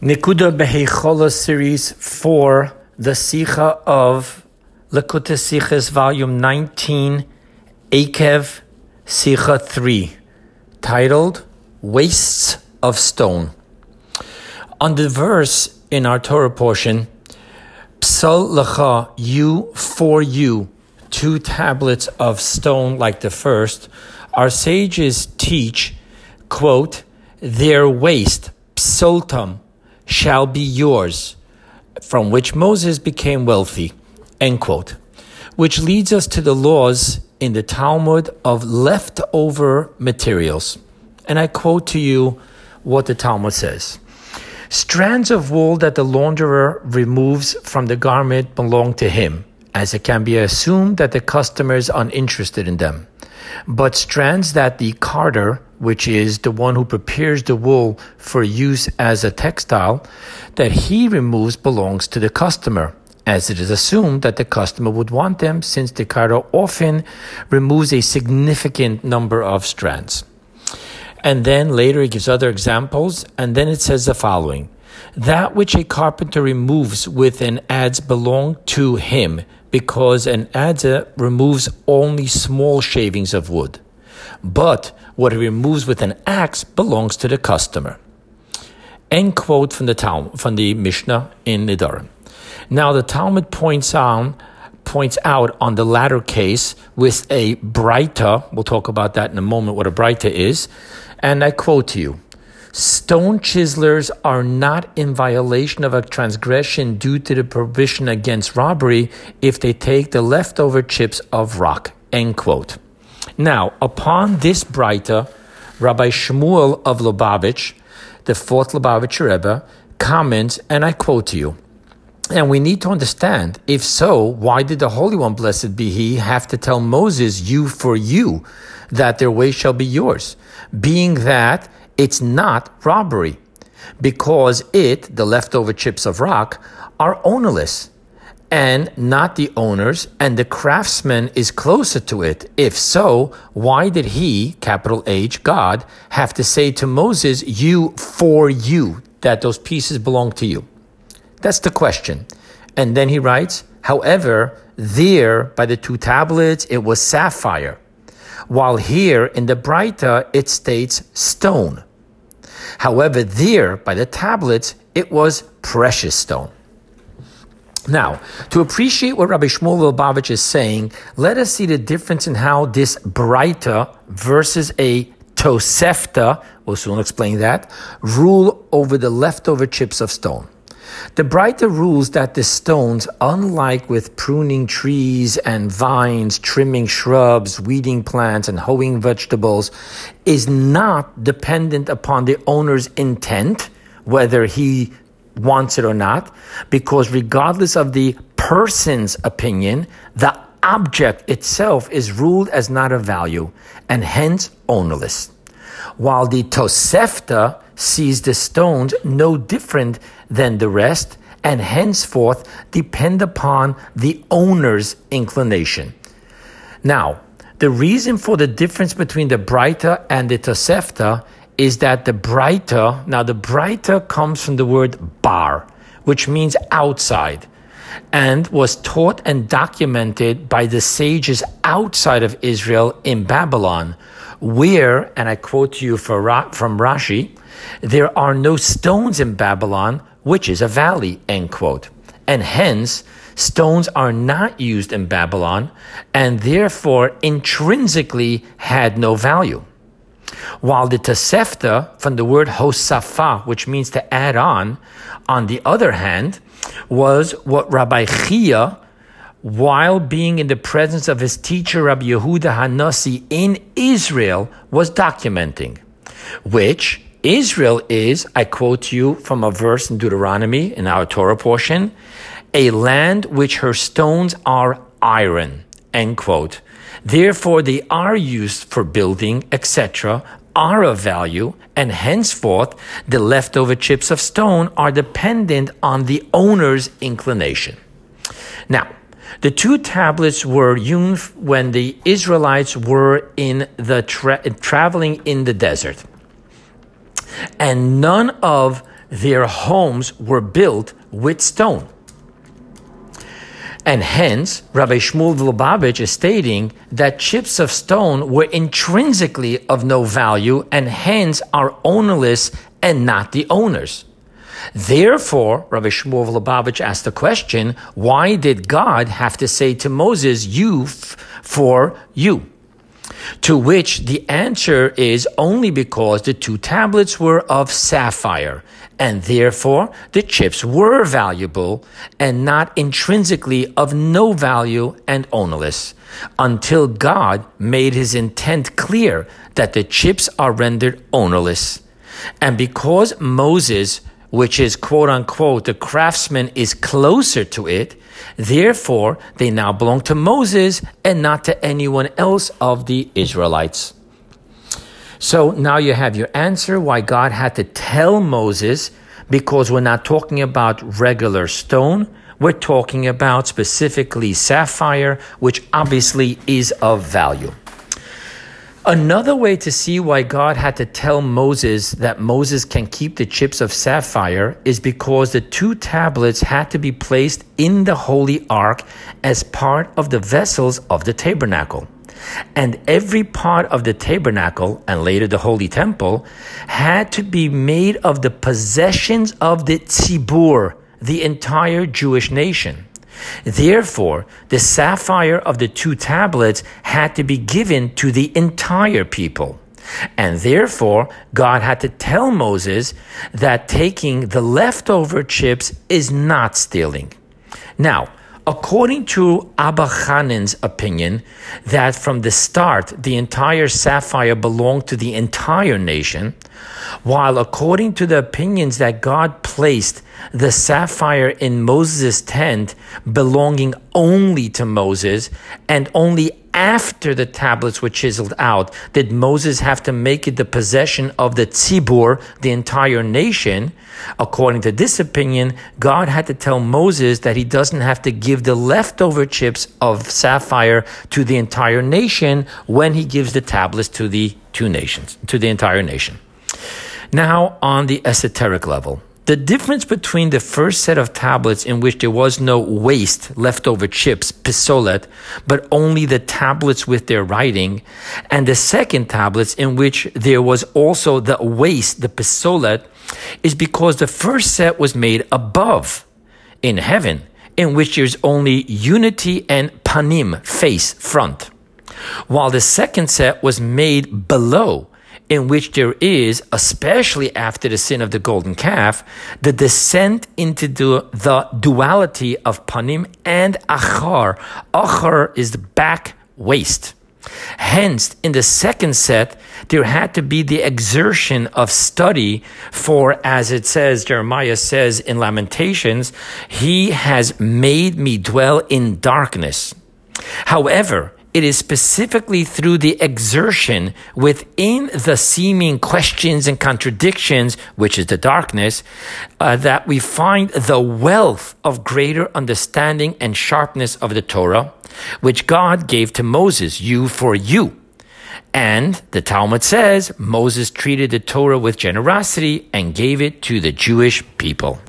Nikuda Behechola Series 4, the Sikha of Likkutei Sichos, Volume 19, Eikev Sikha 3, titled Wastes of Stone. On the verse in our Torah portion, Psal Lecha, you for you, two tablets of stone like the first, our sages teach, quote, their waste, psoltam, shall be yours, from which Moses became wealthy. End quote. Which leads us to the laws in the Talmud of leftover materials. And I quote to you what the Talmud says. Strands of wool that the launderer removes from the garment belong to him, as it can be assumed that the customer is uninterested in them. But strands that the carder which is the one who prepares the wool for use as a textile, that he removes belongs to the customer, as it is assumed that the customer would want them since the carder often removes a significant number of strands. And then later he gives other examples, and then it says the following That which a carpenter removes with an adze belong to him, because an adze removes only small shavings of wood. But what it removes with an axe belongs to the customer. End quote from the Talmud, from the Mishnah in Nedarim. Now the Talmud points on points out on the latter case with a breita. We'll talk about that in a moment. What a breita is, and I quote to you: Stone chiselers are not in violation of a transgression due to the prohibition against robbery if they take the leftover chips of rock. End quote. Now, upon this Breita, Rabbi Shmuel of Lubavitch, the fourth Lubavitcher Rebbe, comments, and I quote to you, and we need to understand, if so, why did the Holy One, blessed be He, have to tell Moses, you for you, that their way shall be yours? Being that it's not robbery, because it, the leftover chips of rock, are ownerless and not the owners, and the craftsman is closer to it. If so, why did he, capital H, God, have to say to Moses, You for you, that those pieces belong to you? That's the question. And then he writes, However, there by the two tablets it was sapphire, while here in the Breita it states stone. However, there by the tablets it was precious stone. Now, to appreciate what Rabbi Shmuel Lubavitch is saying, let us see the difference in how this Breita versus a Tosefta, we'll soon explain that, rule over the leftover chips of stone. The Breita rules that the stones, unlike with pruning trees and vines, trimming shrubs, weeding plants, and hoeing vegetables, is not dependent upon the owner's intent, whether he wants it or not, because regardless of the person's opinion, the object itself is ruled as not of value and hence ownerless. While the Tosefta sees the stones no different than the rest and henceforth depend upon the owner's inclination. Now, the reason for the difference between the Breita and the Tosefta is that the Breita, now the Breita comes from the word bar, which means outside, and was taught and documented by the sages outside of Israel in Babylon, where, and I quote you from Rashi, there are no stones in Babylon, which is a valley, end quote. And hence, stones are not used in Babylon, and therefore intrinsically had no value. While the Tosefta, from the word hosafa, which means to add on, on the other hand, was what Rabbi Chia, while being in the presence of his teacher Rabbi Yehuda Hanassi in Israel, was documenting, which Israel is, I quote you from a verse in Deuteronomy in our Torah portion, a land which her stones are iron, end quote. Therefore, they are used for building, etc., are of value, and henceforth the leftover chips of stone are dependent on the owner's inclination. Now, the two tablets were hewn when the Israelites were in the tra- traveling in the desert, and none of their homes were built with stone. And hence, Rabbi Shmuel Lubavitch is stating that chips of stone were intrinsically of no value and hence are ownerless and not the owners. Therefore, Rabbi Shmuel Lubavitch asked the question, why did God have to say to Moses, you f- for you? To which the answer is only because the two tablets were of sapphire, and therefore the chips were valuable and not intrinsically of no value and ownerless, until God made his intent clear that the chips are rendered ownerless. And because Moses, which is quote unquote the craftsman, is closer to it, Therefore, they now belong to Moses and not to anyone else of the Israelites. So now you have your answer why God had to tell Moses because we're not talking about regular stone. We're talking about specifically sapphire, which obviously is of value. Another way to see why God had to tell Moses that Moses can keep the chips of sapphire is because the two tablets had to be placed in the holy ark as part of the vessels of the tabernacle. And every part of the tabernacle and later the holy temple had to be made of the possessions of the tzibur, the entire Jewish nation. Therefore, the sapphire of the two tablets had to be given to the entire people. And therefore, God had to tell Moses that taking the leftover chips is not stealing. Now, according to Abba Hanan's opinion, that from the start the entire sapphire belonged to the entire nation, while according to the opinions that God placed the sapphire in Moses' tent belonging only to Moses and only after the tablets were chiseled out did Moses have to make it the possession of the tzibur, the entire nation. According to this opinion, God had to tell Moses that he doesn't have to give the leftover chips of sapphire to the entire nation when he gives the tablets to the two nations, to the entire nation. Now, on the esoteric level, the difference between the first set of tablets in which there was no waste, leftover chips, pisolet, but only the tablets with their writing, and the second tablets in which there was also the waste, the pisolet, is because the first set was made above, in heaven, in which there's only unity and panim, face, front, while the second set was made below, in which there is, especially after the sin of the golden calf, the descent into the, the duality of panim and achar. Achar is the back waist. Hence, in the second set, there had to be the exertion of study for, as it says, Jeremiah says in Lamentations, He has made me dwell in darkness. However, it is specifically through the exertion within the seeming questions and contradictions, which is the darkness, uh, that we find the wealth of greater understanding and sharpness of the Torah, which God gave to Moses, you for you. And the Talmud says Moses treated the Torah with generosity and gave it to the Jewish people.